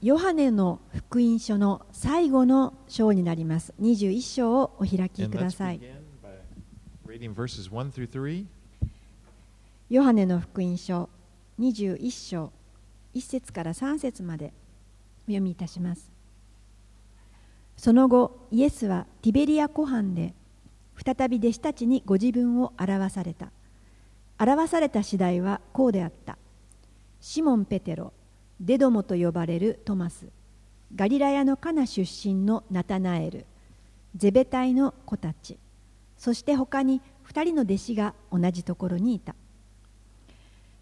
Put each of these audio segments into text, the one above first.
ヨハネの福音書の最後の章になります。21章をお開きください。begin by reading verses 1 through 3. ヨハネの福音書21章1節から3節までお読みいたします。その後、イエスはティベリア湖畔で再び弟子たちにご自分を表された。表された次第はこうであった。シモン・ペテロ、デドモと呼ばれるトマス、ガリラヤのカナ出身のナタナエル、ゼベタイの子たち、そして他に2人の弟子が同じところにいた。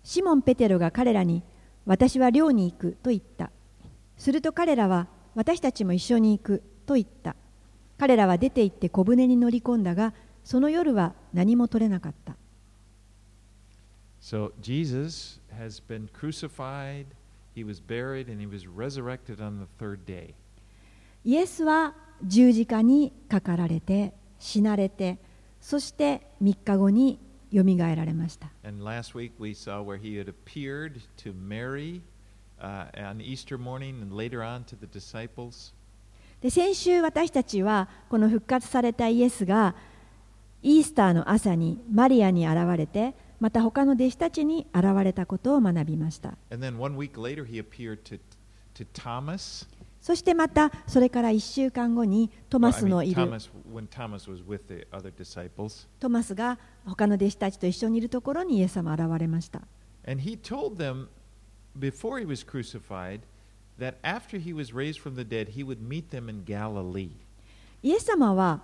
シモン・ペテロが彼らに、私は寮に行くと言った。すると彼らは、私たちも一緒に行くと言った。彼らは出て行って小舟に乗り込んだが、その夜は何も取れなかった。So Jesus has been crucified, he was buried, and he was resurrected on the third day. イエスは十字架にかかられて、死なれて、そして3日後によみがえられました。 And last week we saw where he had appeared to Mary uh, on Easter morning and later on to the disciples. で先週私たちはこの復活されたイエスがイースターの朝にマリアに現れて また他の弟子たちに現れたことを学びました。そしてまたそれから1週間後にトマスのいるトマスが他の弟子たちと一緒にいるところにイエス様現れました。イエス様は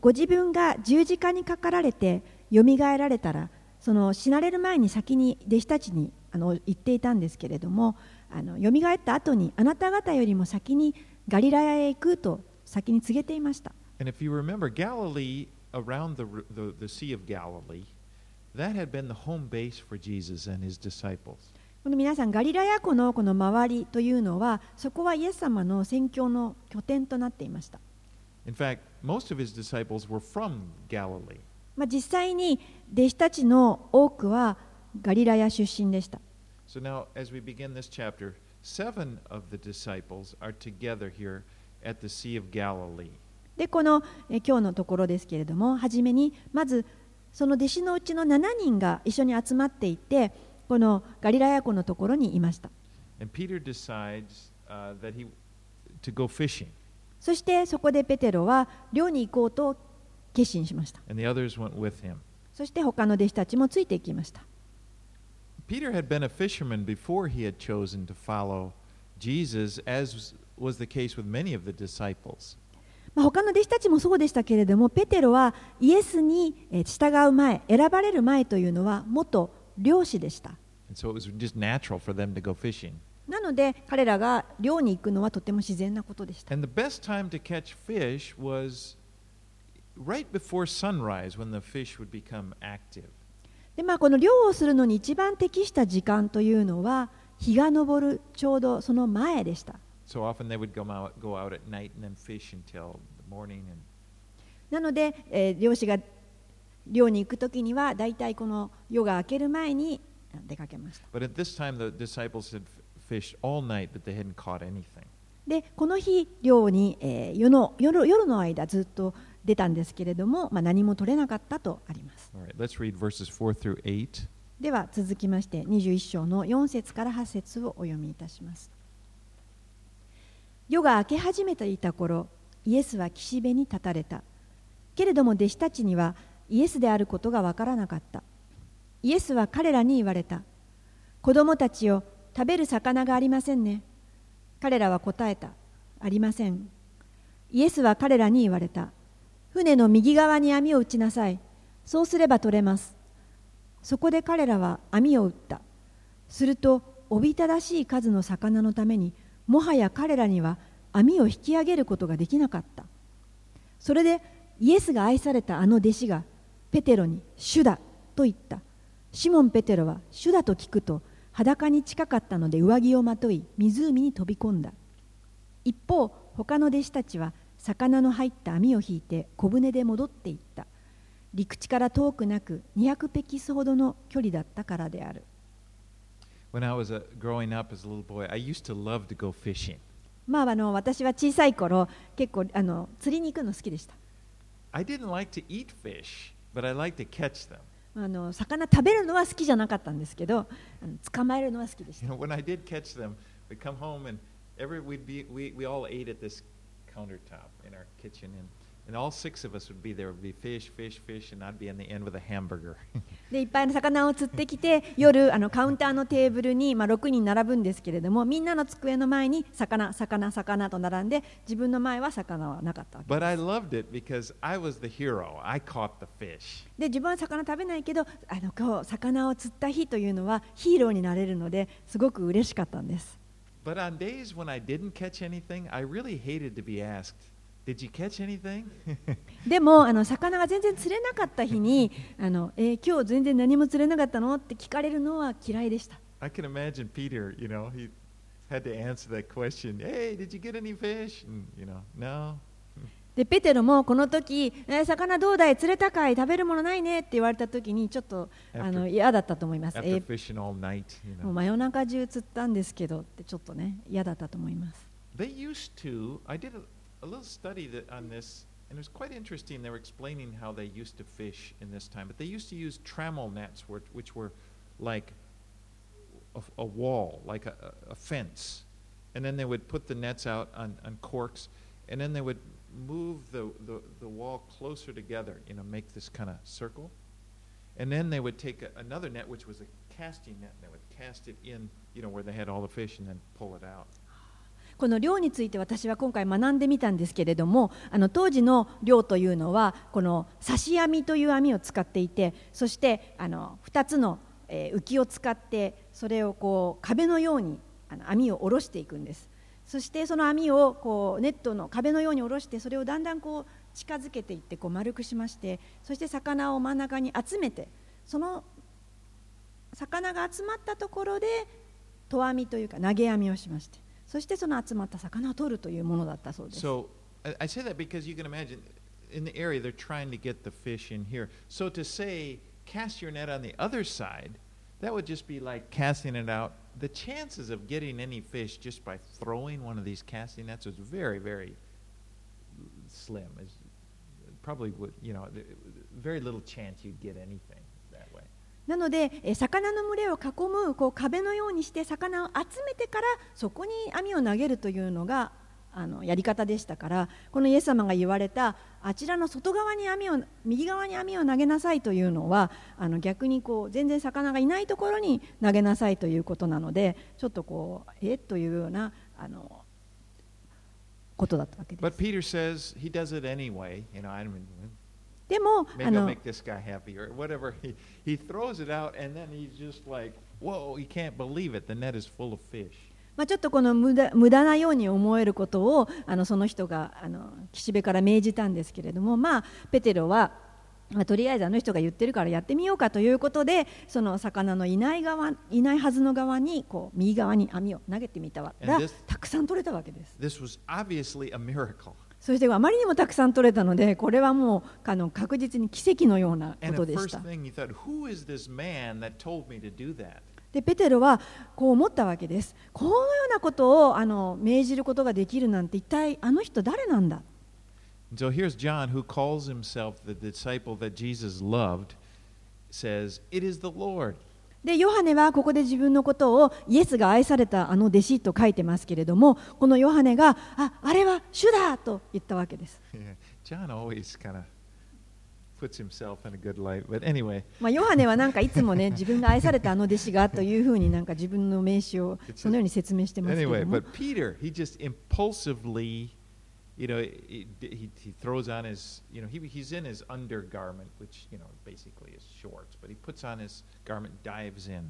ご自分が十字架にかかられてよみがえられたらその死なれる前に先に弟子たちにあの言っていたんですけれどもあの蘇った後にあなた方よりも先にガリラヤへ行くと先に告げていました。この皆さん、ガリラヤ湖のこの周りというのは、そこはイエス様の宣教の拠点となっていました。まあ、実際に弟子たちの多くはガリラヤ出身でした。で、この、今日のところですけれども、初めに、まずその弟子のうちの7人が一緒に集まっていて、このガリラヤ湖のところにいました。そしてそこでペテロは漁に行こうと決心しました。そして他の弟子たちもついていきました。ペテロはもともと漁師を選んでいま他の弟子たちもそうでしたけれども、ペテロはイエスに従う前、選ばれる前というのは元漁師でした。なので彼らが漁に行くのはとても自然なことでした。Right before sunrise when the fish would become active. で、まあ、この漁をするのに一番適した時間というのは日が昇るちょうどその前でした。So often they would go out, go out at night and then fish until the morning. And なので、えー漁師が漁に行くときには大体この夜が明ける前に出かけました。but at this time, the disciples had fished all night, but they hadn't caught anything. でこの日漁に、えー夜の夜夜の間ずっと出たんですけれども、まあ、何も取れなかったとあります。All right, let's read verses 4 through 8. では続きまして21章の4節から8節をお読みいたします。夜が明け始めていた頃イエスは岸辺に立たれた。けれども弟子たちにはイエスであることがわからなかった。イエスは彼らに言われた。子供たちよ食べる魚がありませんね。彼らは答えた。ありません。イエスは彼らに言われた船の右側に網を打ちなさいそうすれば取れますそこで彼らは網を打った。すると、おびただしい数の魚のために、もはや彼らには網を引き上げることができなかった。それで、イエスが愛されたあの弟子が、ペテロに、主だと言った。シモン・ペテロは、主だと聞くと、裸に近かったので上着をまとい、湖に飛び込んだ。一方、他の弟子たちは、魚の入った網を引いて小舟で戻っていった。陸地から遠くなく200ペキスほどの距離だったからである。まあ,あの私は小さい頃結構あの釣りに行くの好きでした。魚食べるのは好きじゃなかったんですけど捕まえるのは好きでした。でいっぱいの魚を釣ってきて 夜あのカウンターのテーブルにまあ六人並ぶんですけれどもみんなの机の前に魚魚魚と並んで自分の前は魚はなかったです。で自分は魚食べないけどあの今日魚を釣った日というのはヒーローになれるのですごく嬉しかったんです。But on days when I didn't catch anything, I really hated to be asked, "Did you catch anything?" でもあの魚が全然釣れなかった日にあの、えー今日全然何も釣れなかったのって聞かれるのは嫌いでした I can imagine Peter, you know, he had to answer that question. Hey, did you get any fish? And, you know, no. でペテロもこの時、えー魚どうだい釣れたかい食べるものないねって言われた時にちょっとあの嫌だったと思います、えもう.真夜中中釣ったんですけどってちょっとね嫌だったと思います They used to, I did a, a little study that, on this, and it was quite interesting. They were explaining how they used to fish in this time, but they used to use trammel nets, which, which were like a, a wall, like a a fence. And then they would put the nets out on, on corks, and then they would move the, the, the wall closer together, you know, make this kind of circle. And then they would take a, another net, which was a casting net, and they would cast it in, you know, where they had all the fish, and then pull it out. この漁について私は今回学んでみたんですけれどもあの当時の漁というのはこの刺し網という網を使っていてそしてあの2つの、浮きを使ってそれをこう壁のようにあの網を下ろしていくんですそしてその網をこうネットの壁のように下ろしてそれをだんだんこう近づけていってこう丸くしましてそして魚を真ん中に集めてその魚が集まったところで投網というか投げ網をしましてそしてその集まった魚を取るというものだったそうです。So I, say that because you can imagine in the area they're trying to get the fish in here. So to say cast your net on the other side, that would just be like casting it out. The chances of getting any fish just by throwing one of these casting nets is very, very slim. Is probably would you know very little chance you'd get anything that way. なので、え魚の群れを囲むこう壁のようにして魚を集めてからそこに網を投げるというのがあのやり方でしたからこのイエス様が言われたあちらの外側に網を右側に網を投げなさいというのはあの逆にこう全然魚がいないところに投げなさいということなのでちょっとこうえっというようなあのことだったわけです。でも、あの、まあ、ちょっとこの無駄無駄なように思えることをあのその人があの岸辺から命じたんですけれども、まあ、ペテロは、まあ、とりあえずあの人が言ってるからやってみようかということでその魚のいない側いないはずの側にこう右側に網を投げてみたら And this- たくさん取れたわけです。This was obviously a miracle. そしてあまりにもたくさん取れたのでこれはもうあの確実に奇跡のようなことでし first た。thing you thought, who is this man that told me to do that? でペテロはこう思ったわけです。このようなことをあの命じることができるなんて一体あの人誰なんだ？So here's John, who calls himself the disciple that Jesus loved, says, It is the Lord. でヨハネはここで自分のことをイエスが愛されたあの弟子と書いてますけれどもこのヨハネがああれは主だと言ったわけです、Yeah, John always kind of puts himself in a good light. But anyway, まあ、ヨハネはなんかいつもね自分が愛されたあの弟子がというふうになんか自分の名詞をそのように説明してますけ anyway, れども but Peter, he just impulsively, you know, he, he, he throws on his, you know, he, he's in his undergarment, which, you know, basically is shorts, but he puts on his garment, dives in,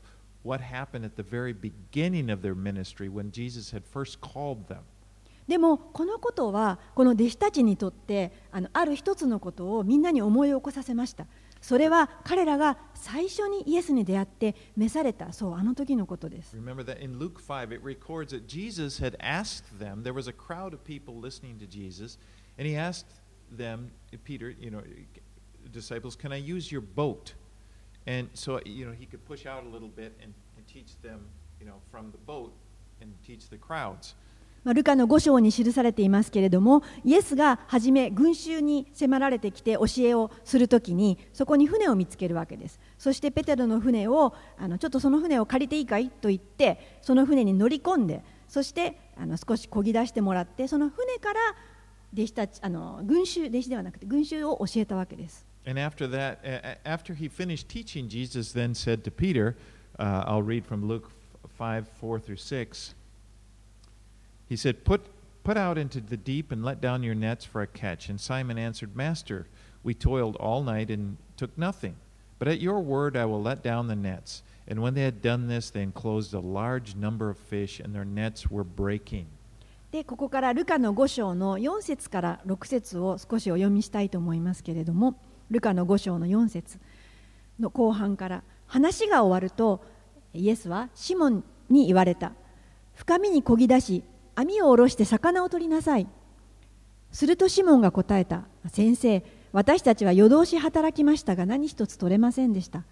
what happened at the very beginning of their ministry when Jesus had first called them. でもこのことはこの弟子たちにとってあのある一つのことをみんなに思い起こさせましたそれは彼らが最初にイエスに出会って召されたそうあの時のことです Remember that in Luke 5, it records that Jesus had asked them, there was a crowd of people listening to Jesus, and he asked them, Peter, you know, disciples, can I use your boat? And so, you know, he could push out a little bit and, and teach them, you know, from the boat and teach the crowds. まあルカの5章に記されていますけれどもイエスが初め群衆に迫られてきて教えをするときにそこに船を見つけるわけです。そしてペテロの船をあのちょっとその船を借りていいかい？と言ってその船に乗り込んでそしてあの少し漕ぎ出してもらってその船から弟子たちあの群衆弟子ではなくて群衆を教えたわけです。And after that, a- a- after he finished teaching, Jesus then said to Peter, uh, I'll read from Luke 5 4 through 6. He said, put, put out into the deep and let down your nets for a catch. And Simon answered, Master, we toiled all night and took nothing. But at your word I will let down the nets. And when they had done this, they enclosed a large number of fish, and their nets were breaking. でここからルカの5章の4節から6節を少しお読みしたいと思いますけれども ルカの5章の4節の後半から話が終わるとイエスはシモンに言われた。深みにこぎ出し網を下ろして魚を取りなさい。するとシモンが答えた。先生私たちは夜通し働きましたが何一つ取れませんでした。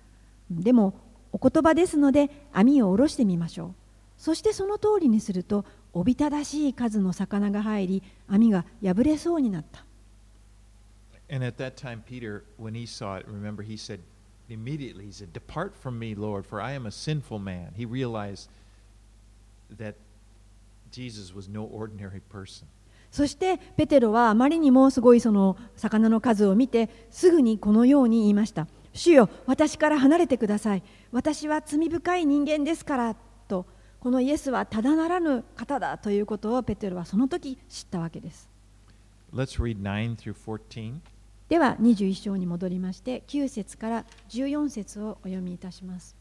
でもお言葉ですので網を下ろしてみましょう。そしてその通りにするとおびただしい数の魚が入り網が破れそうになった。And at that time, Peter, when he saw it, remember, he said, immediately, he said, Depart from me, Lord, for I am a sinful man. He realized that Jesus was no ordinary person. そしてペテロはあまりにもすごいその魚の数を見てすぐにこのように言いました「主よ私から離れてください私は罪深い人間ですから」とこのイエスはただならぬ方だということをペテロはその時知ったわけです Let's read 9 through 14. では21章に戻りまして9節から14節をお読みいたします。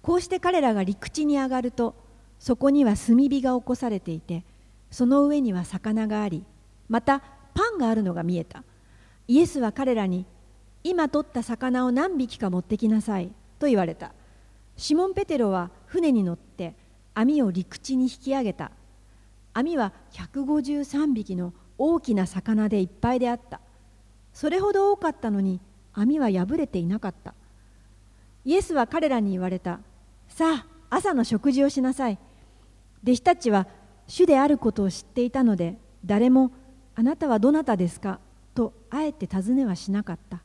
こうして彼らが陸地に上がるとそこには炭火が起こされていてその上には魚がありまたパンがあるのが見えた。イエスは彼らに今取った魚を何匹か持ってきなさいと言われた。シモン・ペテロは船に乗って網を陸地に引き上げた。網は153匹の大きな魚でいっぱいであった。それほど多かったのに網は破れていなかった。イエスは彼らに言われた。さあ朝の食事をしなさい。弟子たちは主であることを知っていたので誰もあなたはどなたですか？とあえて尋ねはしなかった。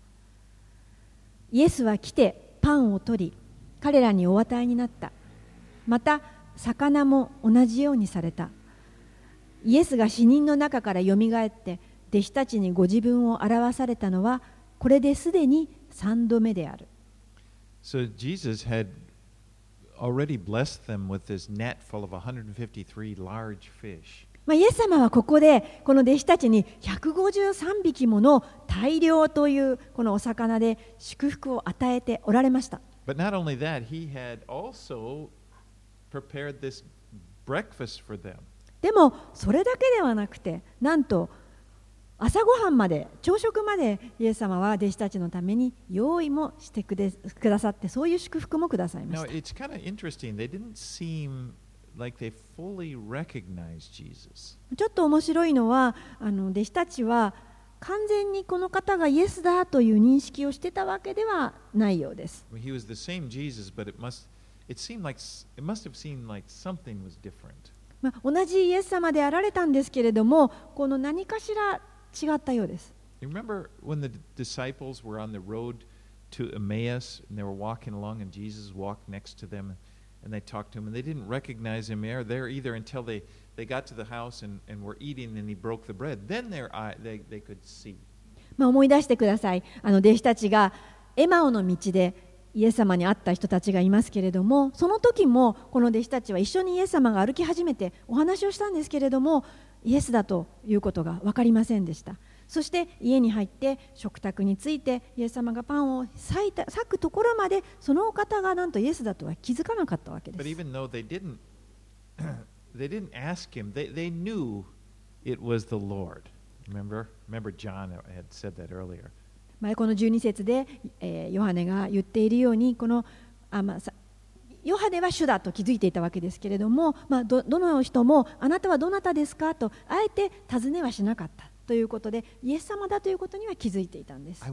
イエスは来てパンを取り彼らにお与えになった。また魚も同じようにされた。イエスが死人の中からよみがえって弟子たちにご自分を表されたのはこれですでに三度目である。まあ、イエス様はここでこの弟子たちに153匹もの大量というこのお魚で祝福を与えておられました。でもそれだけではなくて、なんと、朝ごはんまで朝食までイエス様は弟子たちのために用意もしてくださってそういう祝福もくださいました。ちょっと面白いのはあの弟子たちは完全にこの方がイエスだという認識をしてたわけではないようです。同じイエス様であられたんですけれども、この何かしら違ったようです You remember when the disciples were on the road to Emmaus and they were walking along and Jesus walked next to them and they talked to him and they didn't recognize him there, there either until they, they got to the house and, and were eating and he broke the bread. Then their eye, they, they could see. まあ、思い出してくださいあの弟子たちがエマオの道でイエス様に会った人たちがいますけれどもその時もこの弟子たちは一緒にイエス様が歩き始めてお話をしたんですけれどもイエスだということが分かりませんでしたそして家に入って食卓についてイエス様がパンを裂いた裂くところまでそのお方がなんとイエスだとは気づかなかったわけです。even though they didn't, they didn't ask him. They, they knew it was the Lord. Remember? Remember John had said that earlier. 前この12節で、えーヨハネが言っているようにこのあ、まあ、さヨハネは主だと気づいていたわけですけれども、まあ、ど,どの人もあなたはどなたですかとあえて尋ねはしなかったということで、イエス様だということには気づいていたんです。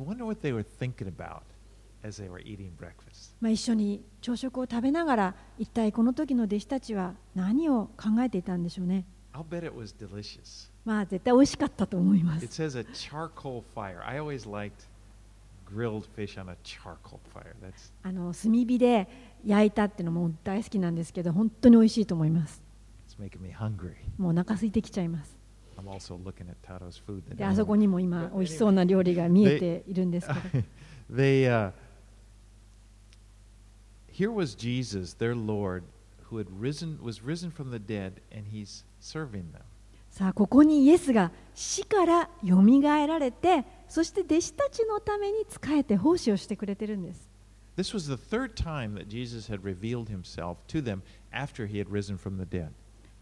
まあ一緒に朝食を食べながら、一体この時の弟子たちは何を考えていたんでしょうね。まあ絶対美味しかったと思います。あの炭火で焼いたっていうのも大好きなんですけど本当に美味しいと思います。もうお腹空いてきちゃいます。であそこにも今美味しそうな料理が見えているんですけど。Here was Jesus, their Lord, who had risen, was risen from This was the third time that Jesus had revealed himself to them after he had risen from the dead.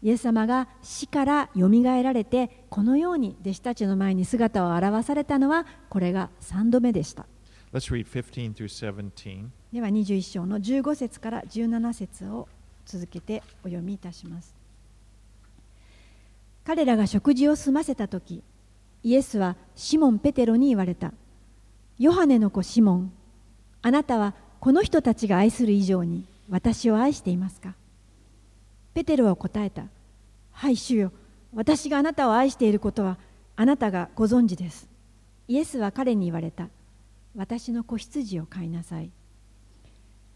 イエス様が死からよみがえられてこのように弟子たちの前に姿を現されたのはこれが3度目でした Let's read 15 through 17. では21章の15節から17節を続けてお読みいたします彼らが食事を済ませた時イエスはシモン・ペテロに言われたヨハネの子シモンあなたはこの人たちが愛する以上に私を愛していますか？ペテロは答えた。はい主よ。私があなたを愛していることはあなたがご存知です。イエスは彼に言われた。私の子羊を飼いなさい。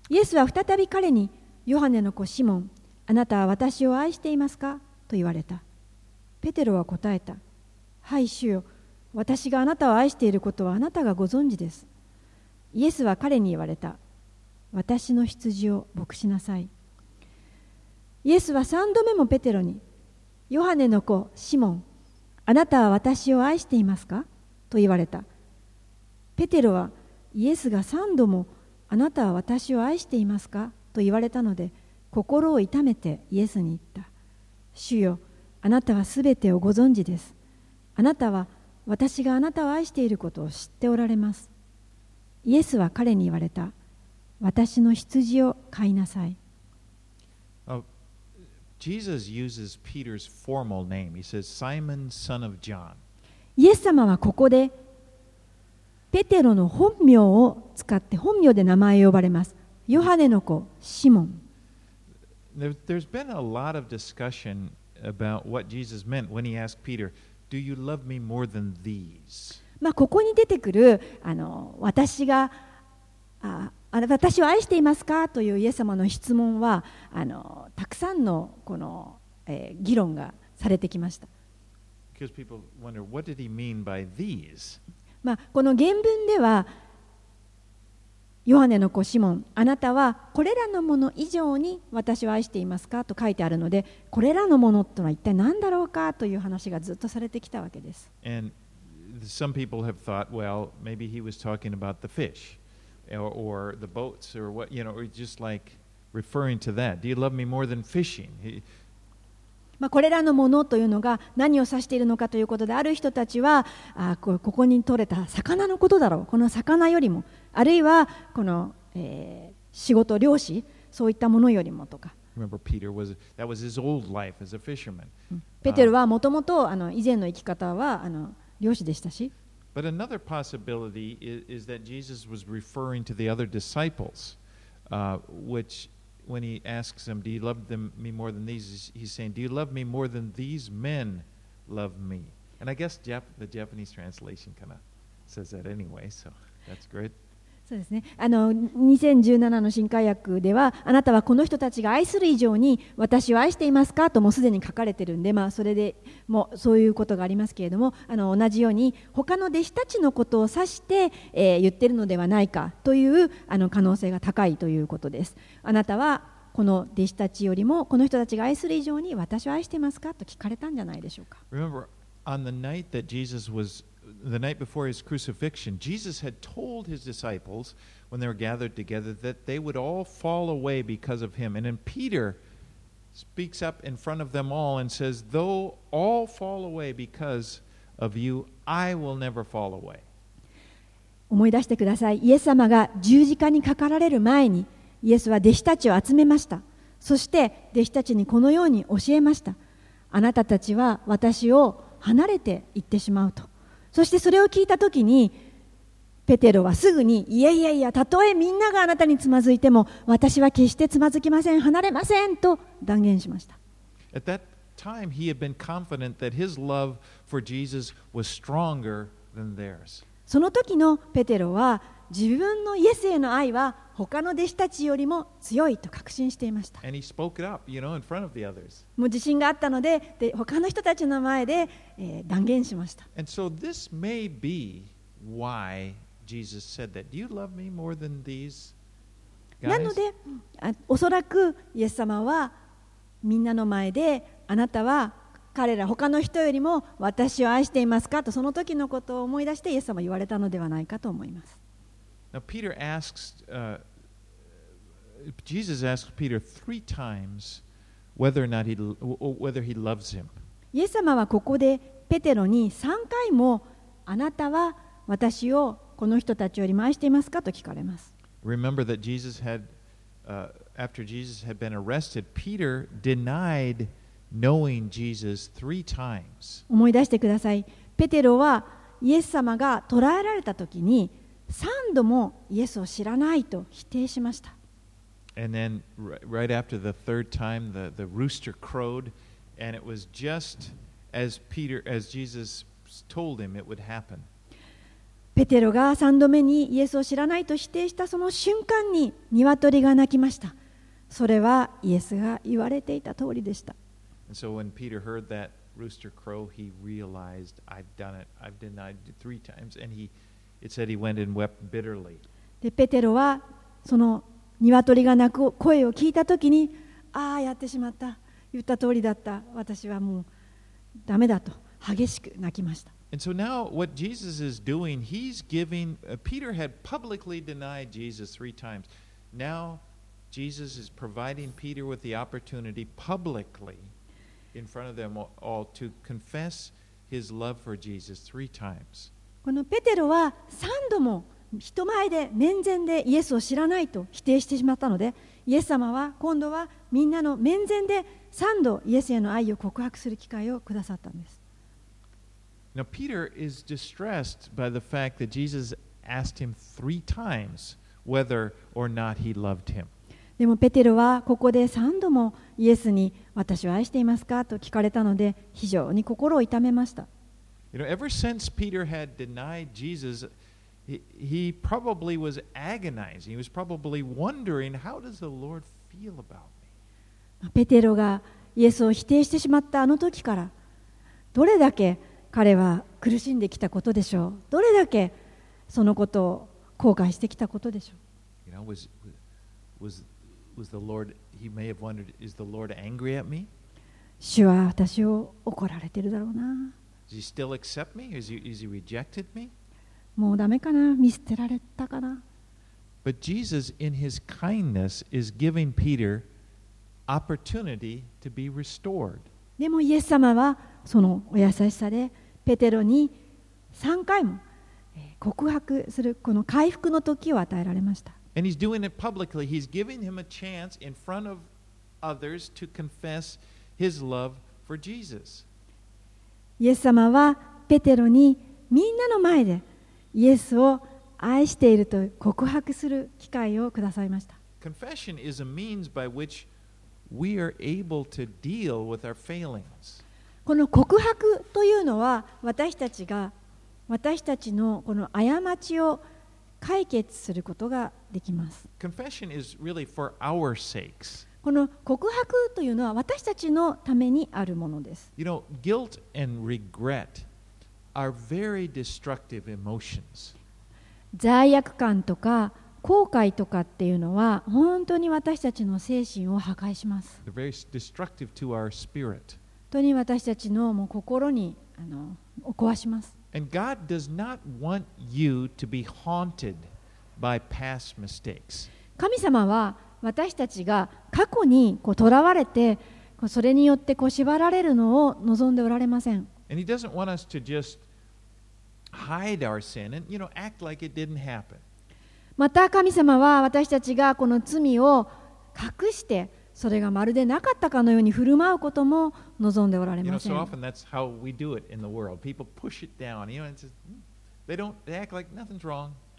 イエスは再び彼にヨハネの子シモンあなたは私を愛していますか？と言われた。ペテロは答えた。はい主よ。私があなたを愛していることはあなたがご存知です。イエスは彼に言われた。私の羊を牧しなさい。イエスは三度目もペテロにヨハネの子シモンあなたは私を愛していますか？と言われた。ペテロはイエスが三度もあなたは私を愛していますか？と言われたので心を痛めてイエスに言った。主よあなたはすべてをご存知です。あなたは私があなたを愛していることを知っておられます。イエスは彼に言われた私の羊を飼いなさい Oh, Jesus uses Peter's formal name. He says, Simon, son of John. イエス様はここでペテロの本名を使って本名で名前を呼ばれますヨハネの子シモン There, there's been a lot of discussion about what Jesus meant when he asked Peter, Do you love me more than these? まあ、ここに出てくるあの私がああ私を愛していますか？というイエス様の質問はあのたくさんのこの、えー議論がされてきました、Because people wonder, what did he mean by these? まあ、この原文ではヨハネの子シモンあなたはこれらのもの以上に私を愛していますか？と書いてあるのでこれらのものとは一体何だろうか？という話がずっとされてきたわけです。And some people have thought, well, maybe he was talking about the fish or, or the boats or what, you know, or just like referring to that. Do you love me more than fishing? He, まあ、これらのものというのが何を指しているのかということである人たちはあこここに取れた魚のことだろうこの魚よりもあるいはこの、えー仕事漁師そういったものよりもとか remember, Peter was, that was his old life as a fisherman. ペテルはもともと以前の生き方はあの漁師でしたし But another possibility is, is that Jesus was referring to the other disciples, uh, which when he asks them, Do you love them, me more than these? He's saying, Do you love me more than these men love me? And I guess Jap- the Japanese translation kind of says that anyway, so that's great. そうですね。あの2017の新海訳ではあなたはこの人たちが愛する以上に私を愛していますかともうすでに書かれてるんで、まあ、それでもうそういうことがありますけれどもあの同じように他の弟子たちのことを指して、えー言ってるのではないかというあの可能性が高いということです。あなたはこの弟子たちよりもこの人たちが愛する以上に私を愛していますかと聞かれたんじゃないでしょうか。Remember, on the night that Jesus was, the night before his crucifixion, Jesus had told his disciples when they were gathered together that they would all fall away because of him. And then Peter speaks up in front of them all and says, Though all fall away because of you, I will never fall away. 思い出してくださいイエス様が十字架にかかられる前にイエスは弟子たちを集めましたそして弟子たちにこのように教えましたあなたたちは私を離れていってしまうと そしてそれを聞いた時にペテロはすぐにいやいやいやたとえみんながあなたにつまずいても私は決してつまずきません離れませんと断言しました At that time, he had been confident that his love for Jesus was stronger than theirs. その時のペテロは自分のイエスへの愛は他の弟子たちよりも強いと確信していました up, you know. もう自信があったのでで他の人たちの前で、えー断言しました And so this may be why Jesus said that. Do you love me more than these な?のであおそらくイエス様はみんなの前であなたは彼ら他の人よりも私を愛していますかとその時のことを思い出してイエス様は言われたのではないかと思います Now, Peter asks, uh, Jesus asks Peter three times whether or not he, whether he loves him. イエス様はここでペテロに3回もあなたは私をこの人たちよりも愛していますかと聞かれます Remember that Jesus had, uh, after Jesus had been arrested, Peter denied knowing Jesus three times. 思い出してくださいペテロはイエス様が捕らえられた時に 3度もイエスを知らないと否定しました And then, ri- right after the third time, the, the rooster crowed, and it was just as Peter, as Jesus told him it would happen. ペテロが3度目にイエスを知らないと否定したその瞬間に鶏が鳴きましたそれはイエスが言われていた通りでした And so when Peter heard that rooster crow, he realized, I've done it. I've denied it three times. And he, it said he went and wept bitterly. でペテロはその鶏が鳴く声を聞いた時にああやってしまった言った通りだった私はもうダメだと激しく泣きました And so now what Jesus is doing, he's giving, uh, Peter had publicly denied Jesus three times. Now Jesus is providing Peter with the opportunity publicly in front of them all, all to confess his love for Jesus three times. このペテロは3度も人前で面前でイエスを知らないと否定してしまったのでイエス様は今度はみんなの面前で3度イエスへの愛を告白する機会をくださったんです Now, Peter is distressed by the fact that Jesus asked him three times whether or not he loved him. でもペテロはここで3度もイエスに私を愛していますかと聞かれたので非常に心を痛めました You know, ever since Peter had denied Jesus, he, he probably was agonizing. He was probably wondering, how does the Lord feel about me? ペテロがイエスを否定してしまったあの時からどれだけ彼は苦しんできたことでしょうどれだけそのことを後悔してきたことでしょう You know, was, was, was the Lord, he may have wondered, is the Lord angry at me? 主は私を怒られてるだろうな Does he still accept me? Is he, is he rejected me? もうダメかな見捨てられたかな But Jesus, in his kindness, is giving Peter opportunity to be restored. でもイエス様はそのお優しさでペテロに3回もえー告白するこの回復の時を与えられました And he's doing it publicly. He's giving him a chance in front of others to confess his love for Jesus. イエス様はペテロにみんなの前でイエスを愛していると告白する機会をくださいました Confession is a means by which we are able to deal with our failings. この告白というのは私たちが私たちのこの過ちを解決することができます Confession is really for our sakes. この告白というのは私たちのためにあるものです You know, guilt and regret are very destructive emotions. 罪悪感とか後悔とかっていうのは本当に私たちの精神を破壊します They're very destructive to our spirit. 本当に私たちのもう心にあの壊します And God does not want you to be haunted by past mistakes. 神様は私たちが過去にこう囚われてそれによってこう縛られるのを望んでおられません。また神様は私たちがこの罪を隠してそれがまるでなかったかのように振る舞うことも望んでおられません。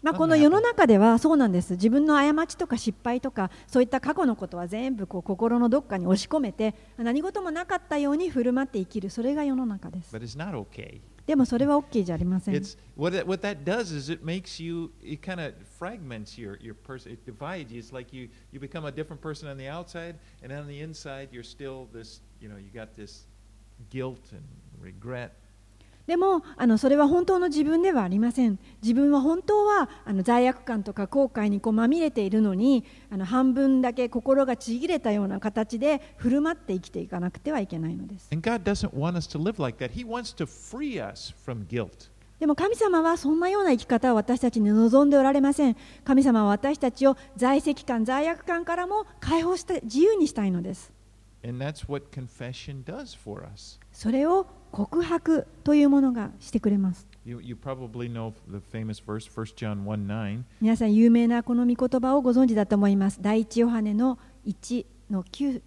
まあ、この世の happened." 中ではそうなんです自分の過ちとか失敗とかそういった過去のことは全部こう心のどっかに押し込めて何事もなかったように振る舞って生きるそれが世の中です But it's not okay. でもそれは OK じゃありません It's what that, what that does is it makes you it kind of fragments your your person. It divides you. It's like you you become a different person on the outside, and on the inside you're still this. You know, you got this guilt and regret. でもあのそれは本当の自分ではありません。自分は本当はあの罪悪感とか後悔にこうまみれているのにあの半分だけ心がちぎれたような形で振る舞って生きていかなくてはいけないのです.でも神様はそんなような生き方を私たちに望んでおられません。神様は私たちを在籍感罪悪感からも解放して自由にしたいのですそれを告白というものがしてくれます You, you probably know the famous verse, 1 John 1 9. 皆さん有名なこの御言葉をご存知だと思います第一ヨハネの1の9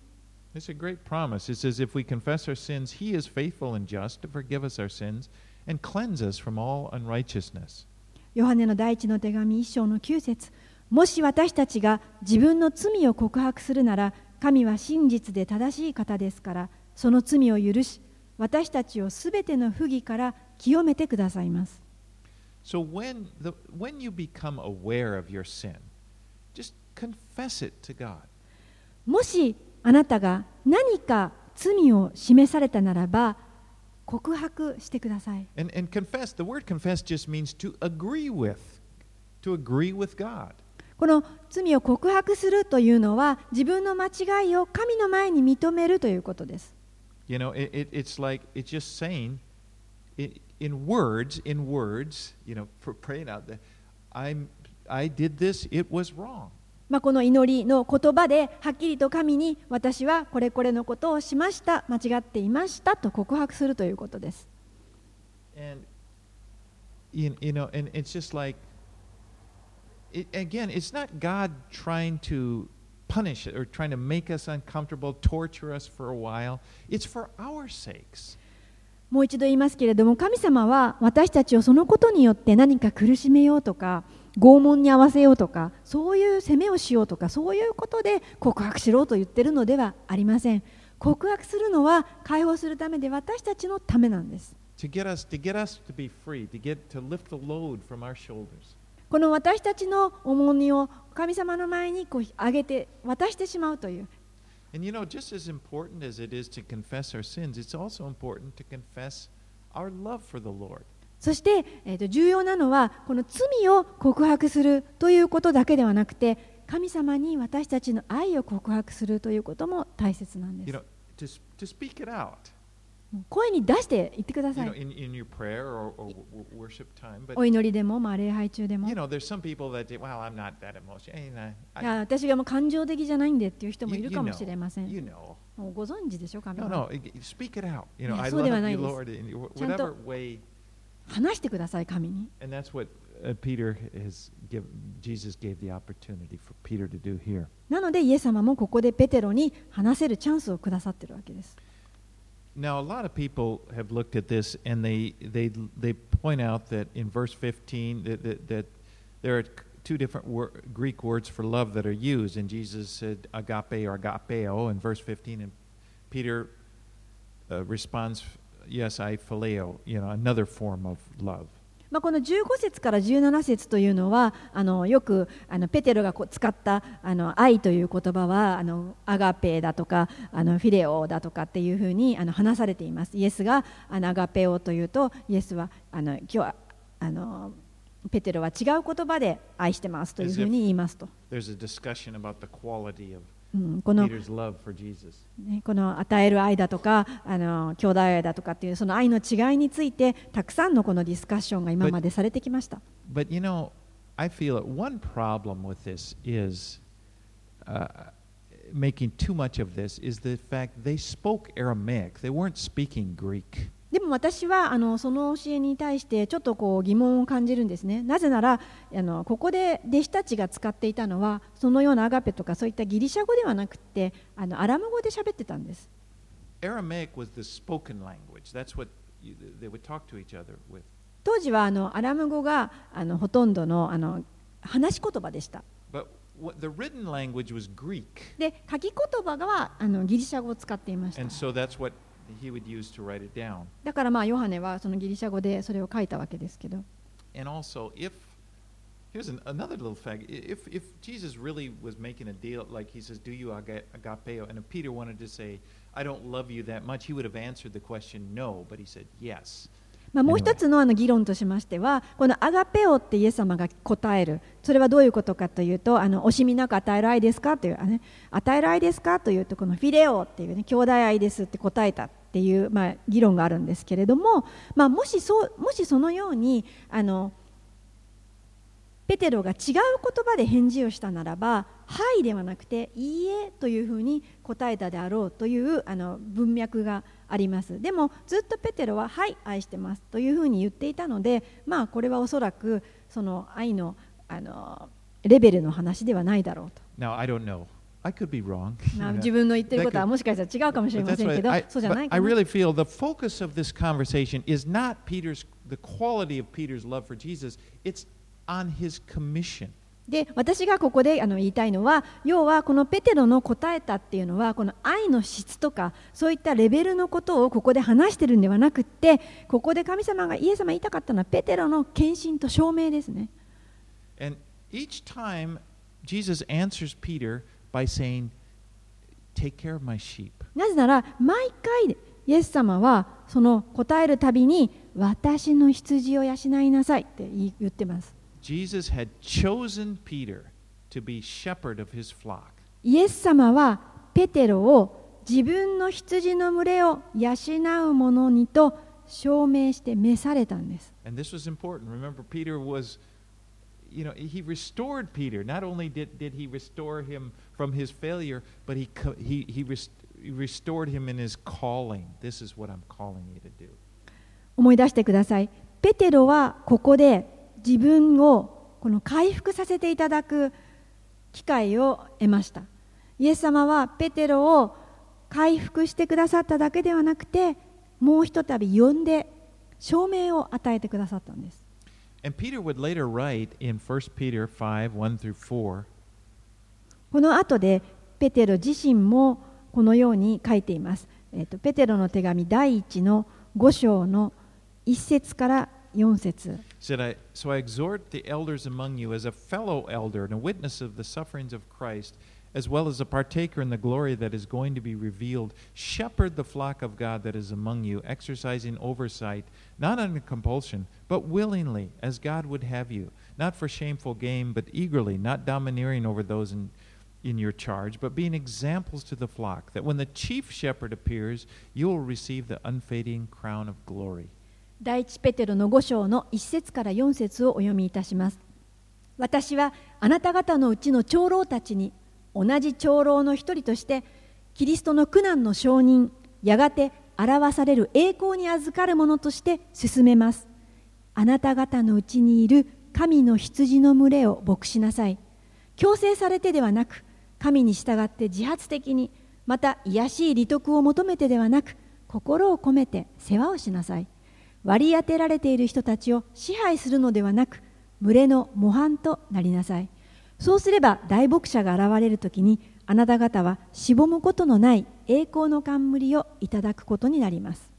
It's a great promise. It says, If we confess our sins, He is faithful and just to forgive us our sins and cleanse us from all unrighteousness. ヨハネの第一の手紙一章の9節もし私たちが自分の罪を告白するなら神は真実で正しい方ですからその罪を許し私たちをすべての不義から清めてくださいます So when, the, when you become aware of your sin, just confess it to God. もしあなたが何か罪を示されたならば告白してください And, and confess, the word confess just means to agree with, to agree with God. この罪を告白するというのは自分の間違いを神の前に認めるということです You know, it, it, it's like, it's just saying, i in words, in words, you know, pr- praying out that I'm, I did this, it was wrong. まあ、この祈りの言葉ではっきりと神に私はこれこれのことをしました間違っていましたと告白するということです And, you, you know, and it's just like, it, again, it's not God trying to punish it or trying to make us uncomfortable, torture us for a while. It's for our sakes. もう一度言いますけれども神様は私たちをそのことによって何か苦しめようとか拷問に合わせようとかそういう責めをしようとかそういうことで告白しろと言ってるのではありません告白するのは解放するためで私たちのためなんです To get us to get us to be free, to get to lift the load from our shoulders. この私たちの重荷を神様の前にこう上げて渡してしまうという And you know, just as important as it is to confess our sins, it's also important to confess our love for the Lord. そして、えー、と重要なのはこの罪を告白するということだけではなくて神様に私たちの愛を告白するということも大切なんで You す know, to, to speak it out. 声に出して言ってください。お祈りでも、まあ、礼拝中でも。You 私がもう感情的じゃないんでっていう人もいるかもしれません。もうご存知でしょうかそうではないです。You, 話してください、神に。なので、イエス様もここでペテロに話せるチャンスをくださっているわけです。Now, a lot of people have looked at this and they, they, they point out that in verse 15 that, that, that there are two different wor- Greek words for love that are used. And Jesus said agape or agapeo in verse 15. And Peter uh, responds, yes, I phileo, you know, another form of love. まあ、この15節から17節というのはあのよくあのペテロが使ったあの愛という言葉はあのアガペだとかあのフィレオだとかっていうふうにあの話されています。イエスがあのアガペオというとイエスはあの今日はあのペテロは違う言葉で愛してますというふうに言いますと。うん、このこの与える愛だとかあの兄弟愛だとかっていうその愛の違いについてたくさんのこのディスカッションが今までされてきました。But you know, I feel that one problem with this is uh, making too much of this is the fact they spoke Aramaic. They weren't speaking Greek. でも私はあのその教えに対してちょっとこう疑問を感じるんですね。なぜならあのここで弟子たちが使っていたのはそのようなアガペとかそういったギリシャ語ではなくてあのアラム語で喋ってたんです。Aramaic was the spoken language. That's what you, they would talk to each other with. 当時はあのアラム語があのほとんどのあの話し言葉でした。But what, the written language was Greek. で書き言葉はあのギリシャ語を使っていました And。so that's what he would use to write it down. だからまあヨハネはそのギリシャ語でそれを書いたわけですけど。 And also, if here's an, another little fact: I- if if Jesus really was making a deal, like he says, "Do you aga- agapeo?" and if Peter wanted to say, "I don't love you that much," he would have answered the question no, but he said yes. まあ、も。う一つのあの議論としましては、このアガペオってイエス様が答える、それはどういうことかというと、あの惜しみなく与える愛ですかという、あね、与える愛ですかというと、このフィレオっていうね、兄弟愛ですって答えたっていう、まあ、議論があるんですけれども、まあ、もしそうもしそのようにあの、ペテロが違う言葉で返事をしたならば、はいではなくて、いいえというふうに答えたであろうというあの文脈があります。でも、ずっとペテロは、はい、愛してますというふうに言っていたので、まあ、これはおそらくその愛のあのレベルの話ではないだろうと。Now I don't know. I could be wrong. まあ自分の言ってることはもしかしたら違うかもしれませんけど I,、そうじゃないか I な。really feel the focus of this conversation is not Peter's the quality of Peter's love for Jesus. It's on his commission. で私がここであの言いたいのは要はこのペテロの答えたっていうのはこの愛の質とかそういったレベルのことをここで話してるんではなくってここで神様がイエス様が言いたかったのはペテロの献身と証明ですね And each time Jesus answers Peter by saying, Take care of my sheep. なぜなら毎回イエス様はその答えるたびに私の羊を養いなさいって言ってます Jesus had chosen Peter to be shepherd of his flock. イエス様はペテロを自分の羊の群れを養う者にと証明して召されたんです And this was important. Remember, Peter was, you know, he restored Peter. Not only did, did he restore him from his failure, but he, he, he restored him in his calling. This is what I'm calling you to do. 思い出してくださいペテロはここで自分をこの回復させていただく機会を得ました。イエス様はペテロを回復してくださっただけではなくてもうひとたび呼んで証明を与えてくださったんです。And Peter would later write in 1 Peter 5 1 through 4この後でペテロ自身もこのように書いています、えーとペテロの手紙第1の5章の1節から4節。Said I so I exhort the elders among you as a fellow elder and a witness of the sufferings of Christ as well as a partaker in the glory that is going to be revealed. Shepherd the flock of God that is among you exercising oversight not under compulsion but willingly as God would have you. Not for shameful gain but eagerly not domineering over those in in your charge, but being examples to the flock, that when the chief shepherd appears, you will receive the unfading crown of glory. 第一ペテロの5章の1節から4節をお読みいたします。私はあなた方のうちの長老たちに同じ長老の一人としてキリストの苦難の証人やがて表される栄光に預かる者として進めます。あなた方のうちにいる神の羊の群れを牧しなさい。強制されてではなく神に従って自発的にまた癒しい利得を求めてではなく心を込めて世話をしなさい。割り当てられている人たちを支配するのではなく群れの模範となりなさい。そうすれば大牧者が現れるときにあなた方はしぼむことのない栄光の冠をいただくことになります。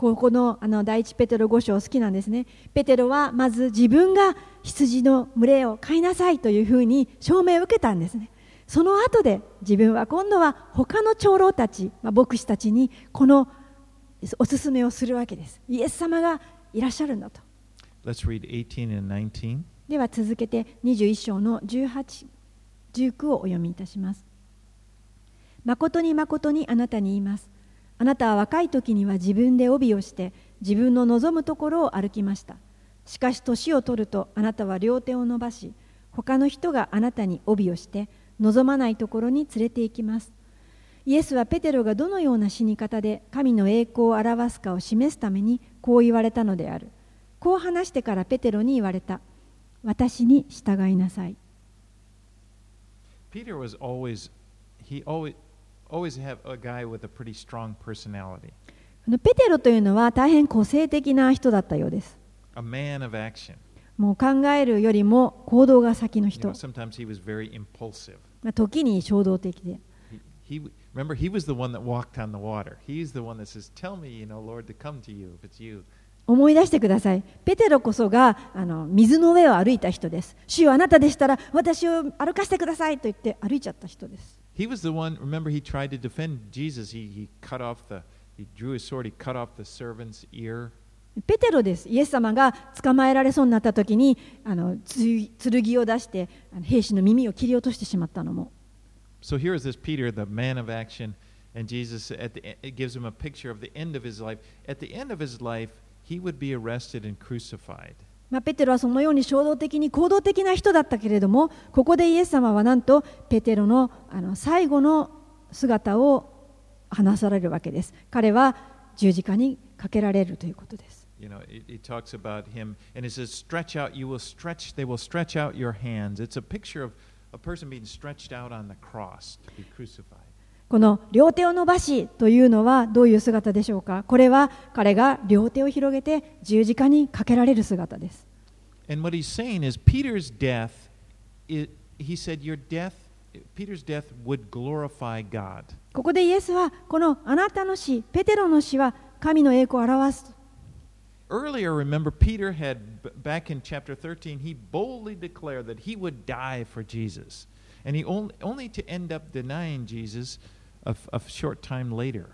ここのあの第一ペテロ5章好きなんですね。ペテロはまず自分が羊の群れを飼いなさいというふうに証明を受けたんですね。その後で自分は今度は他の長老たち、まあ、牧師たちにこのおすすめをするわけです。イエス様がいらっしゃるんだと。Let's read 18 and 19. では続けて21章の18、19をお読みいたします。誠に誠にあなたに言います。あなたは若い時には自分で帯をして自分の望むところを歩きました。しかし年を取るとあなたは両手を伸ばし、他の人があなたに帯をして望まないところに連れて行きます。イエスはペテロがどのような死に方で神の栄光を表すかを示すためにこう言われたのである。こう話してからペテロに言われた。私に従いなさい。Peter was always, he always, always have a guy with a pretty strong personality, ペテロというのは大変個性的な人だったようです。a man of action. もう考えるよりも行動が先の You 人 know,。sometimes he was very impulsive. まあ時に衝動的で。He, he remember he was the one that walked on the water. He's the one that says, "Tell me, you know, Lord, to come to you if it's you." 思い出してください。ペテロこそがあの水の上を歩いた人です。主よあなたでしたら私を歩かせてくださいと言って歩いちゃった人です。He was the one. Remember, he tried to defend Jesus. He, he cut off the, he drew his sword. He cut off the servant's ear. ペテロです。イエス様が捕まえられそうになった時にあのつ剣を出してあの兵士の耳を切り落としてしまったのも。 So here is this Peter, the man of action, and Jesus at the, e- it gives him a picture of the end of his life. At the end of his life, he would be arrested and crucified. ま、ペテロはそのように衝動的に行動的な人だったけれどもここでイエス様はなんとペテロの,あの最後の姿を話されるわけです。彼は十字架にかけられるということです。この両手を伸ばしというのはどういう姿でしょうかこれは彼が両手を広げて十字架にかけられる姿です And what he's saying is, Peter's death. It, he said, "Your death." Peter's death would glorify God. ここでイエスはこのあなたの死ペテロの死は神の栄光を表す Earlier, remember, Peter had, back in chapter 13, he boldly declared that he would die for Jesus. And he only, only to end up denying Jesus a, f- a f- short time later.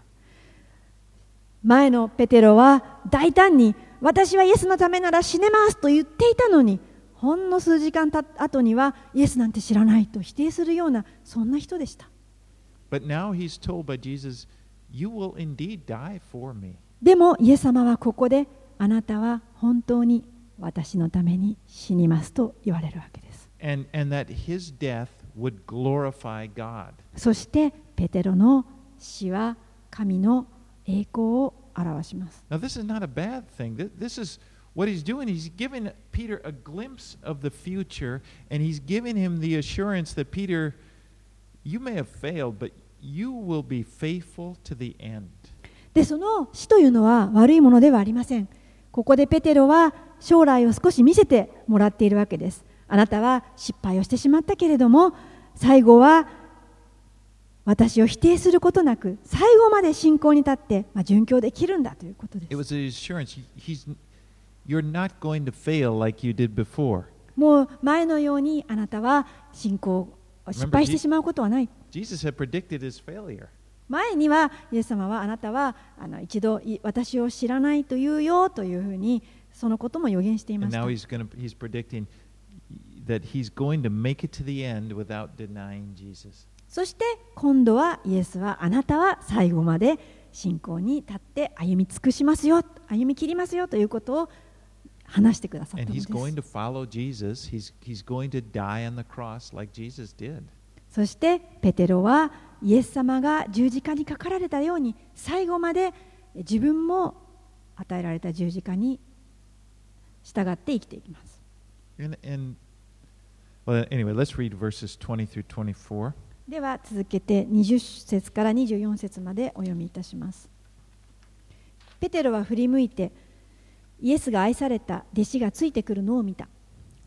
前のペテロは大胆に私はイエスのためなら死ねますと言っていたのにほんの数時間た後にはイエスなんて知らないと否定するようなそんな人でした But now he's told by Jesus, You will indeed die for me. でもイエス様はここであなたは本当に私のために死にますと言われるわけです And, and that his death would glorify God. そしてペテロの死は神の栄光を表します Now, this is not a bad thing. Th- This is what he's doing. He's giving Peter a glimpse of the future, and he's giving him the assurance that Peter, you may have failed, but you will be faithful to the end. でその死というのは悪いものではありませんここでペテロは将来を少し見せてもらっているわけですあなたは失敗をしてしまったけれども最後は私を否定することなく最後まで信仰に立って、まあ、殉教できるんだということです。もう前のようにあなたは信仰を失敗してしまうことはない。前にはイエス様はあなたはあの一度私を知らないというよというふうにそのことも予言していました。And now そして今度はイエスはあなたは最後まで信仰に立って歩み尽くしますよ歩み切りますよということを話してくださったのです。He's, he's going to die on the cross like そしてペテロはイエス様が十字架にかかられたように最後まで自分も与えられた十字架に従って生きていきます。And, and well, anyway, let's read verses 20 through 24. では続けて20節から24節までお読みいたします。ペテロは振り向いてイエスが愛された弟子がついてくるのを見た。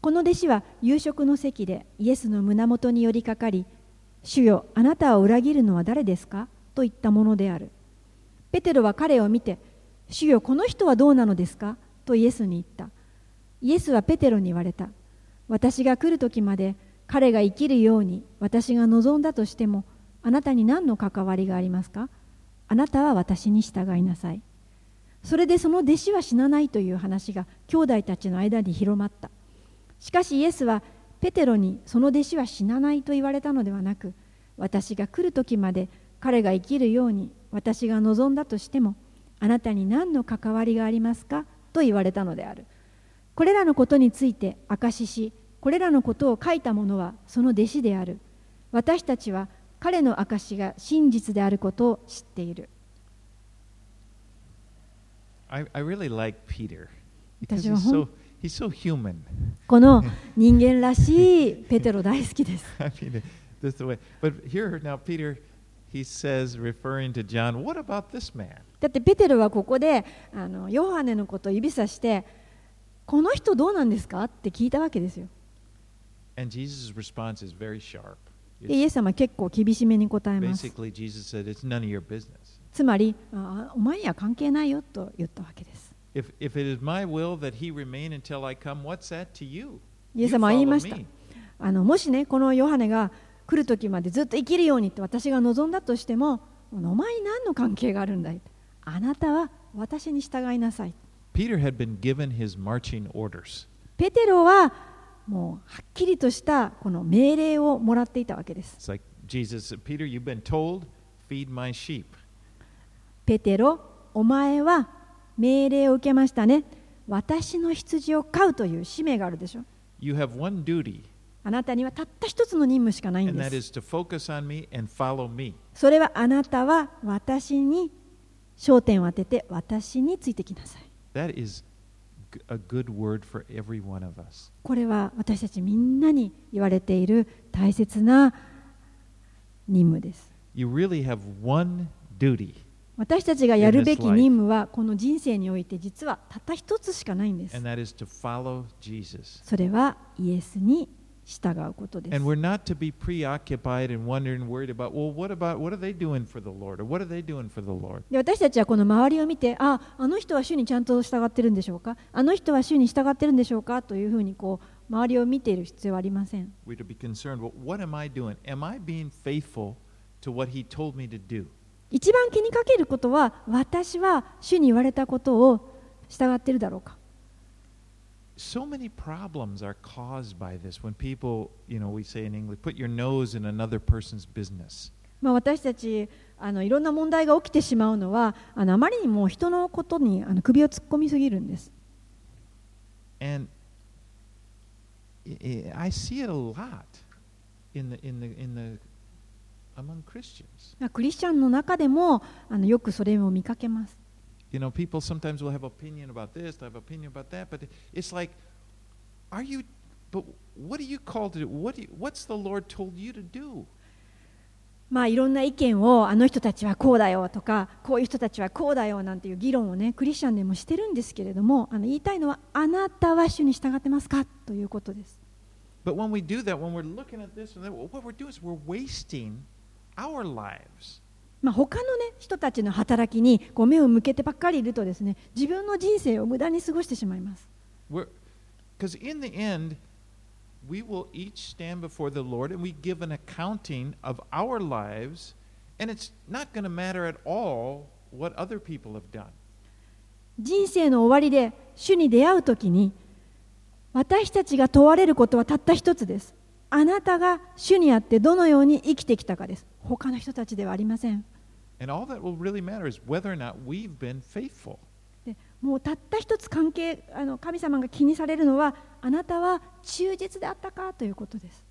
この弟子は夕食の席でイエスの胸元に寄りかかり主よあなたを裏切るのは誰ですか？と言ったものである。ペテロは彼を見て主よこの人はどうなのですか？とイエスに言った。イエスはペテロに言われた。私が来る時まで彼が生きるように私が望んだとしてもあなたに何の関わりがありますか？あなたは私に従いなさい。それでその弟子は死なないという話が兄弟たちの間に広まった。しかしイエスはペテロにその弟子は死なないと言われたのではなく私が来る時まで彼が生きるように私が望んだとしてもあなたに何の関わりがありますか？と言われたのである。これらのことについて証ししこれらのことを書いた者はその弟子である。私たちは彼の証が真実であることを知っている。I, I この人間らしいペテロ大好きです。I mean, だってペテロはここであのヨハネのことを指さして、この人どうなんですか？って聞いたわけですよ。And Jesus' response is very sharp. でイエス様は結構厳しめに答えます Basically, Jesus said, it's none of your business. つまりあお前には関係ないよと言ったわけです If, if it is my will that he remain until I come, what's that to you? イエス様は言いました.あのもしねこのヨハネが来る時までずっと生きるようにって私が望んだとしてもお前に何の関係があるんだいあなたは私に従いなさい Peter had been given his marching orders. ペテロはもうはっきりとしたこの命令をもらっていたわけです。Like Jesus said, Peter, you've been told, feed my sheep. ペテロお前は命令を受けましたね。私の羊を飼うという使命があるでしょ。You have one duty, あなたにはたった一つの任務しかないんです.それはあなたは私に焦点を当てて私についてきなさい。That is これは私たちみんなに言われている大切な任務です。私たちがやるべき任務はこの人生において実はたった一つしかないんです。それはイエスに従うことです And we're not to be preoccupied and wondering, worried about, well, what about, what are they doing for the Lord? Or what are they doing for the Lord? で私たちはこの周りを見てああの人は主にちゃんと従ってるんでしょうかあの人は主に従ってるんでしょうかというふうにこう周りを見ている必要はありません We're to be concerned, well, what am I doing? Am I being faithful to what He told me to do? 一番気にかけることは私は主に言われたことを従ってるだろうか So many problems are caused by this when people, you know, we say in English, put your nose in another person's business. まあ、私たちあのいろんな問題が起きてしまうのはあのあまりにも人のことにあの首を突っ込みすぎるんです。And I I see it a lot in the, in the, in the, among Christians. まあクリスチャンの中でもあのよくそれを見かけます。You know, people sometimes will have opinion about this, they have opinion about that, but it's like, are you, but what are you called to do? What do you, what's the Lord told you to do? まあいろんな意見をあの人たちはこうだよとかこういう人たちはこうだよなんていう議論をねクリスチャンでもしてるんですけれどもあの言いたいのはあなたは主に従ってますかということです。But when we do that, when we're looking at this and that, what we're doing is we're wasting our lives. まあ他の、ね、人たちの働きにこ目を向けてばっかりいるとですね自分の人生を無駄に過ごしてしまいます。人生の終わりで主に出会うときに私たちが問われることはたった一つです。あなたが主にあってどのように生きてきたかです。他の人たちではありません。もうたった一つ関係あの、神様が気にされるのは、あなたは忠実であったかということです。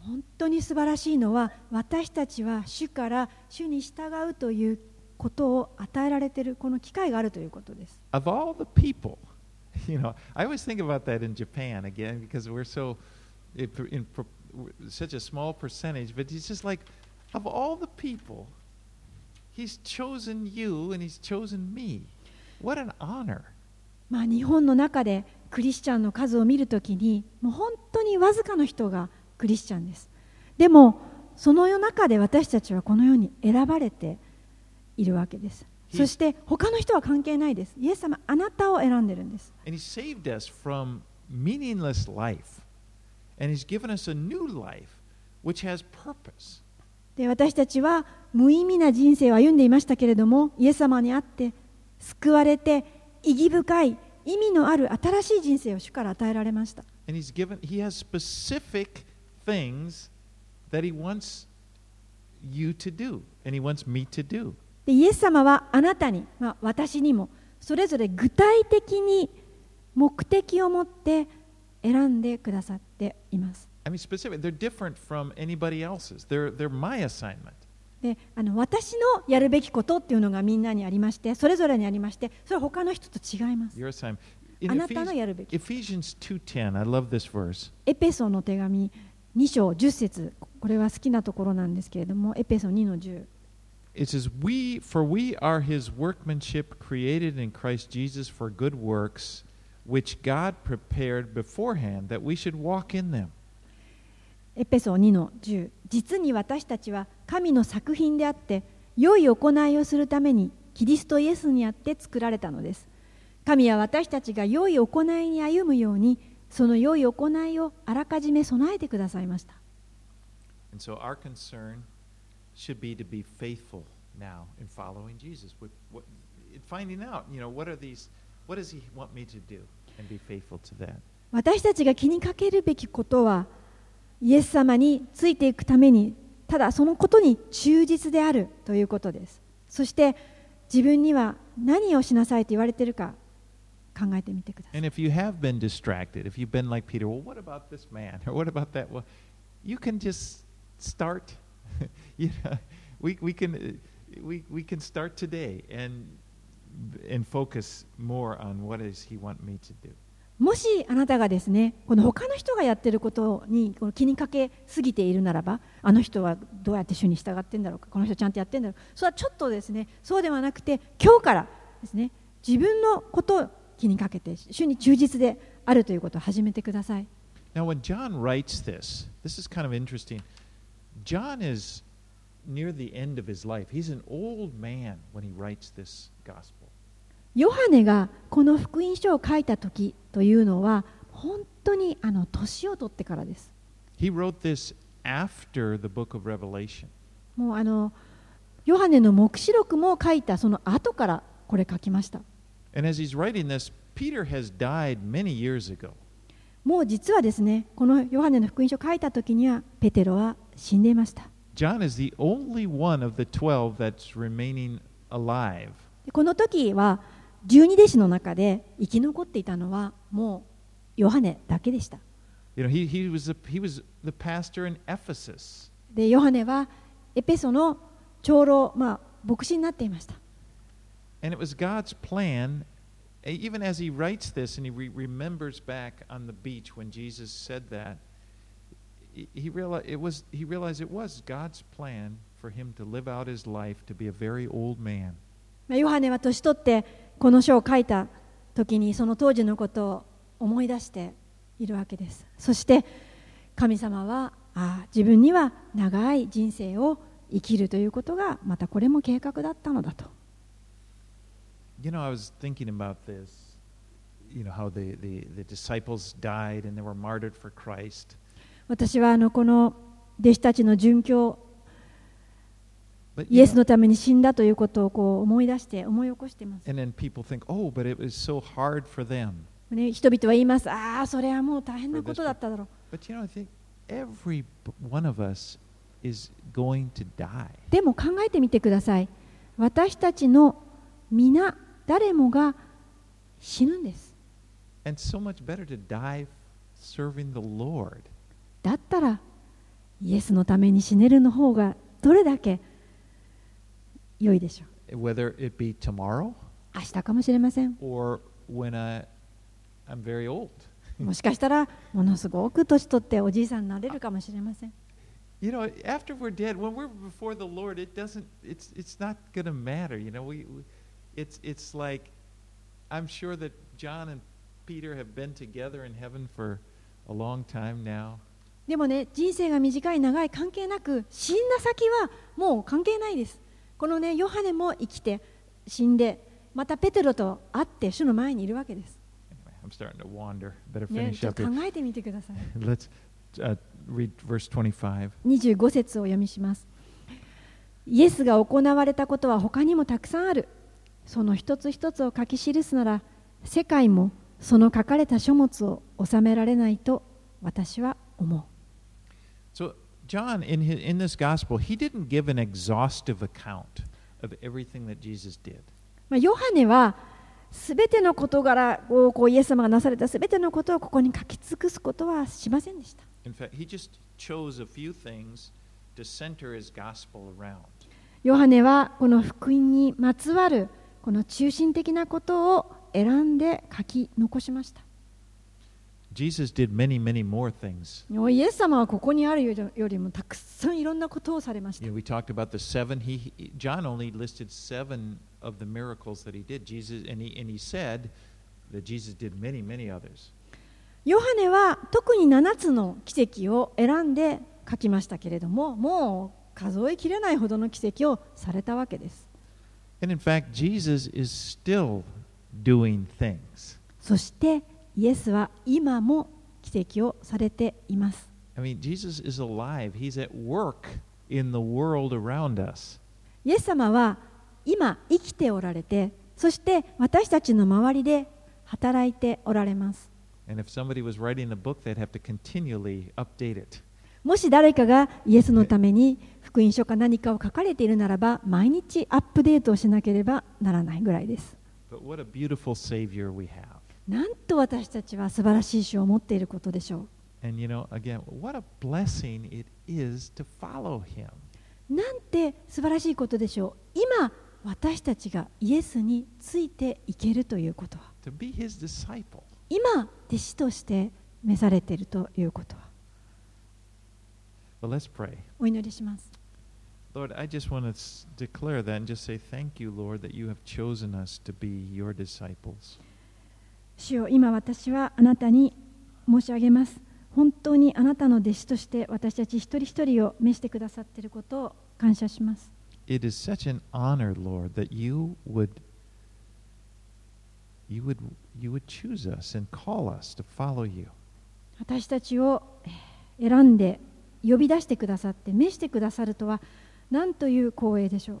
本当に素晴らしいのは、私たちは主から主に従うという。ことを与えられているこの機会があるということです。Of all the people, you know, I always think about that in Japan again because we're so in, such a small percentage, but it's just like of all the people, he's chosen you and he's chosen me. What an honor. まあ、日本の中でクリスチャンの数を見るときにもう本当にわずかの人がクリスチャンですでもその中で私たちはこのように選ばれているわけですそして他の人は関係ないですイエス様あなたを選んでるんです And he saved us from meaningless life. And he's given us a new life which has purpose. で私たちは無意味な人生を歩んでいましたけれどもイエス様に会って救われて意義深い意味のある新しい人生を主から与えられました And he's given he has specific things that he wants you to do and he wants me to do. でイエス様はあなたに、まあ、私にもそれぞれ具体的に目的を持って選んでくださっています I mean specific they're different from anybody else's. They're they're my assignment. であの私のやるべきことっていうのがみんなにありましてそれぞれにありましてそれは他の人と違います Your assignment. あなたのやるべき Ephesians 2:10, I love this verse. エペソの手紙2章10節これは好きなところなんですけれどもエペソ2の10 It says, "We, for we are His workmanship, created in Christ Jesus for good works, which God prepared beforehand that we should walk in them." エペソ2の10実に私たちは神の作品であって良い行いをするためにキリストイエスにあって作られたのです神は私たちが良い行いに歩むようにその良い行いをあらかじめ備えてくださいました And so our concern should be to be faithful now in following Jesus. With what, in finding out, you know, what are these? What does He want me to do, and be faithful to that. 私たちが気にかけるべきことはイエス様についていくためにただそのことに忠実であるということですそして自分には何をしなさいと言われているか考えてみてください And if you have been distracted, if you've been like Peter, well, what about this man, or what about that? Well, you can just start. you know, we we can uh, we we can start today and and focus more on what does He want me to do. もしあなたがですねこの他の人がやってることにこの気にかけすぎているならばあの人はどうやって主に従ってんだろうかこの人ちゃんとやってんだろうそれはちょっとですねそうではなくて今日からですね自分のことを気にかけて主に忠実であるということを始めてください Now, when John writes this, this is kind of interesting. John is near the end of his life. He's an old man when he writes this gospel. ヨハネがこの福音書を書いた時というのは本当にあの年を取ってからです He wrote this after the book of Revelation. もうあのヨハネの黙示録も書いたその後からこれ書きました And as he's writing this, Peter has died many years ago. もう実はですねこのヨハネの福音書を書いた時にはペテロは死んでいました John is the only one of the 12 that's remaining alive. でこの時は十二弟子の中で生き残っていたのはもうヨハネだけでした You know, he, he, was, the, he was the pastor in Ephesus. でヨハネはエペソの長老、まあ、牧師になっていました And it was God's plan, e- even as he writes this and he re- remembers back on the beach when Jesus said that, He- realized it was he realized it was God's plan for him to live out his life to be a very old man. まあヨハネは年取ってこの書を書いた時にその当時のことを思い出しているわけですそして神様はああ自分には長い人生を生きるということがまたこれも計画だったのだと You know, I was thinking about this, you know, how the, the, the disciples died and they were martyred for Christ. 私はあのこの弟子たちの殉教イエスのために死んだということをこう思い出して思い起こしています。人々は言います、ああ、それはもう大変なことだっただろう。でも考えてみてください。私たちの皆、誰もが死ぬんです。だったらイエスのために死ねるの方がどれだけ良いでしょ Whether it be tomorrow う明日かもしれません or when I, I'm very old. もしかしたらものすごく年取っておじいさんになれるかもしれません You know, after we're dead, when we're before the Lord, it doesn't. It's it's not going to matter. You know, we, we, it's it's like, I'm sure that John and Peter have been together in heaven for a long time now. でもね人生が短い長い関係なく死んだ先はもう関係ないですこのねヨハネも生きて死んでまたペテロと会って主の前にいるわけです.考えてみてください Let's uh, read verse 25. 25節をお読みしますイエスが行われたことは他にもたくさんある。その一つ一つを書き記すなら、世界もその書かれた書物を収められないと私は思う。So, John, in, his, in this gospel, he didn't give an exhaustive account of everything that Jesus did. まあ、ヨハネはすべての事柄をこうイエス様がなされたすべてのことをここに書き尽くすことはしませんでした。In fact, he just chose a few things to center his gospel around. ヨハネはこの福音にまつわるこの中心的なことを選んで書き残しました。Jesus did many, many more things. イエス様はここにあるよりもたくさんいろんなことをされました You。know, we talked about the seven. He, John only listed seven of the miracles that he did. Jesus and he and he said that Jesus did many, many others. ヨハネは特に7つの奇跡を選んで書きましたけれども、もう数えきれないほどの奇跡をされたわけです。And in fact, Jesus is still doing things. そしてイエスは今も奇跡をされています。イエス様は今生きておられて、そして私たちの周りで働いておられます。もし誰かがイエスのために福音書か何かを書かれているならば、毎日アップデートをしなければならないぐらいです。なんと私たちは素晴らしい主を持っていることでしょう。なんて素晴らしいことでしょう。今、私たちがイエスについていけるということは。今、弟子として召されているということは。お祈りします。Lord, I just want to declare that and just say thank you, Lord, that you have chosen us to be your disciples. 主よ今私はあなたに申し上げます。本当にあなたの弟子として私たち一人一人を召してくださっていることを感謝します。It is such an honor, Lord, that you would you would you would choose us and call us to follow you. 私たちをえー選んで呼び出してくださって召してくださるとは何という光栄でしょう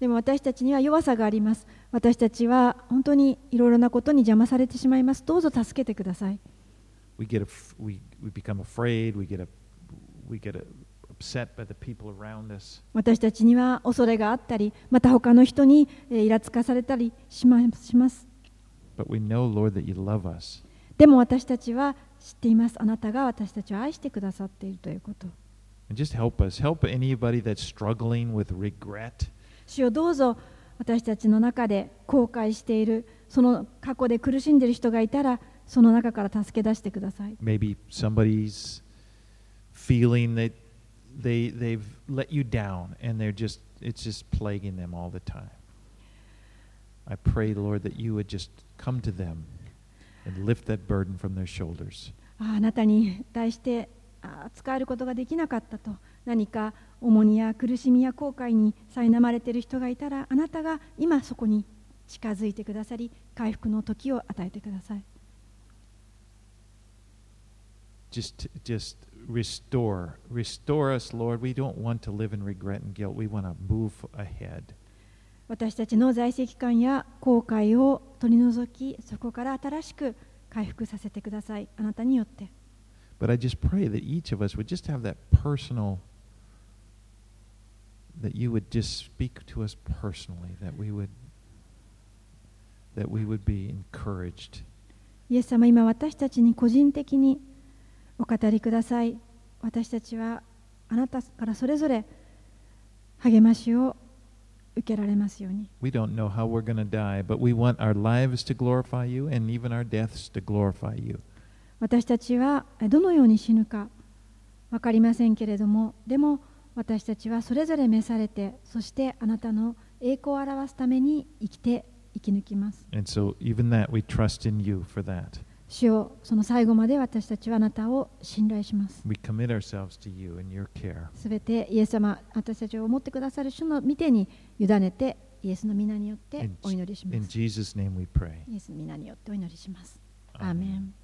でも私たちには弱さがあります。私たちは本当にいろいろなことに邪魔されてしまいます。どうぞ助けてください。私たちには恐れがあったり、また他の人にイラつかされたりします。But we know, Lord, that you love us. でも私たちは知っています。あなたが私たちを愛してくださっているということ。And just help us. Help anybody that's struggling with regret. 主よどうぞ私たちの中で後悔している、その過去で苦しんでいる人がいたら、その中から助け出してください。Maybe somebody's feeling that they, they've let you down and they're just, it's just plaguing them all the time. I pray, Lord, that you would just come to them and lift that burden from their shoulders. あなたに対してああ使えることができなかったと何か重荷や苦しみや後悔に苛まれている人がいたらあなたが今そこに近づいてくださり回復の時を与えてください Just, just restore, restore us, Lord. We don't want to live in regret and guilt. We want to move ahead. 私たちの在籍感や後悔を取り除きそこから新しく回復させてくださいあなたによって But I just pray that each of us would just have that personal, that you would just speak to us personally, that we would, that we would be encouraged. イエス様今私たちに個人的にお語りください私たちはあなたからそれぞれ励ましを受けられますように We don't know how we're going to die, but we want our lives to glorify you and even our deaths to glorify you. 私たちはどのように死ぬか分かりませんけれどもでも 私たちはそれぞれ召されてそしてあなたの栄光を表すために生きて生き抜きます。And so, even that, we trust in you for that. 主よその最後まで私たちはあなたを信頼します。すべてイエス様、私たちを思ってくださる主の御手に委ねて、イエスの皆によって In, お祈りします。イエスの皆によってお祈りします。アーメン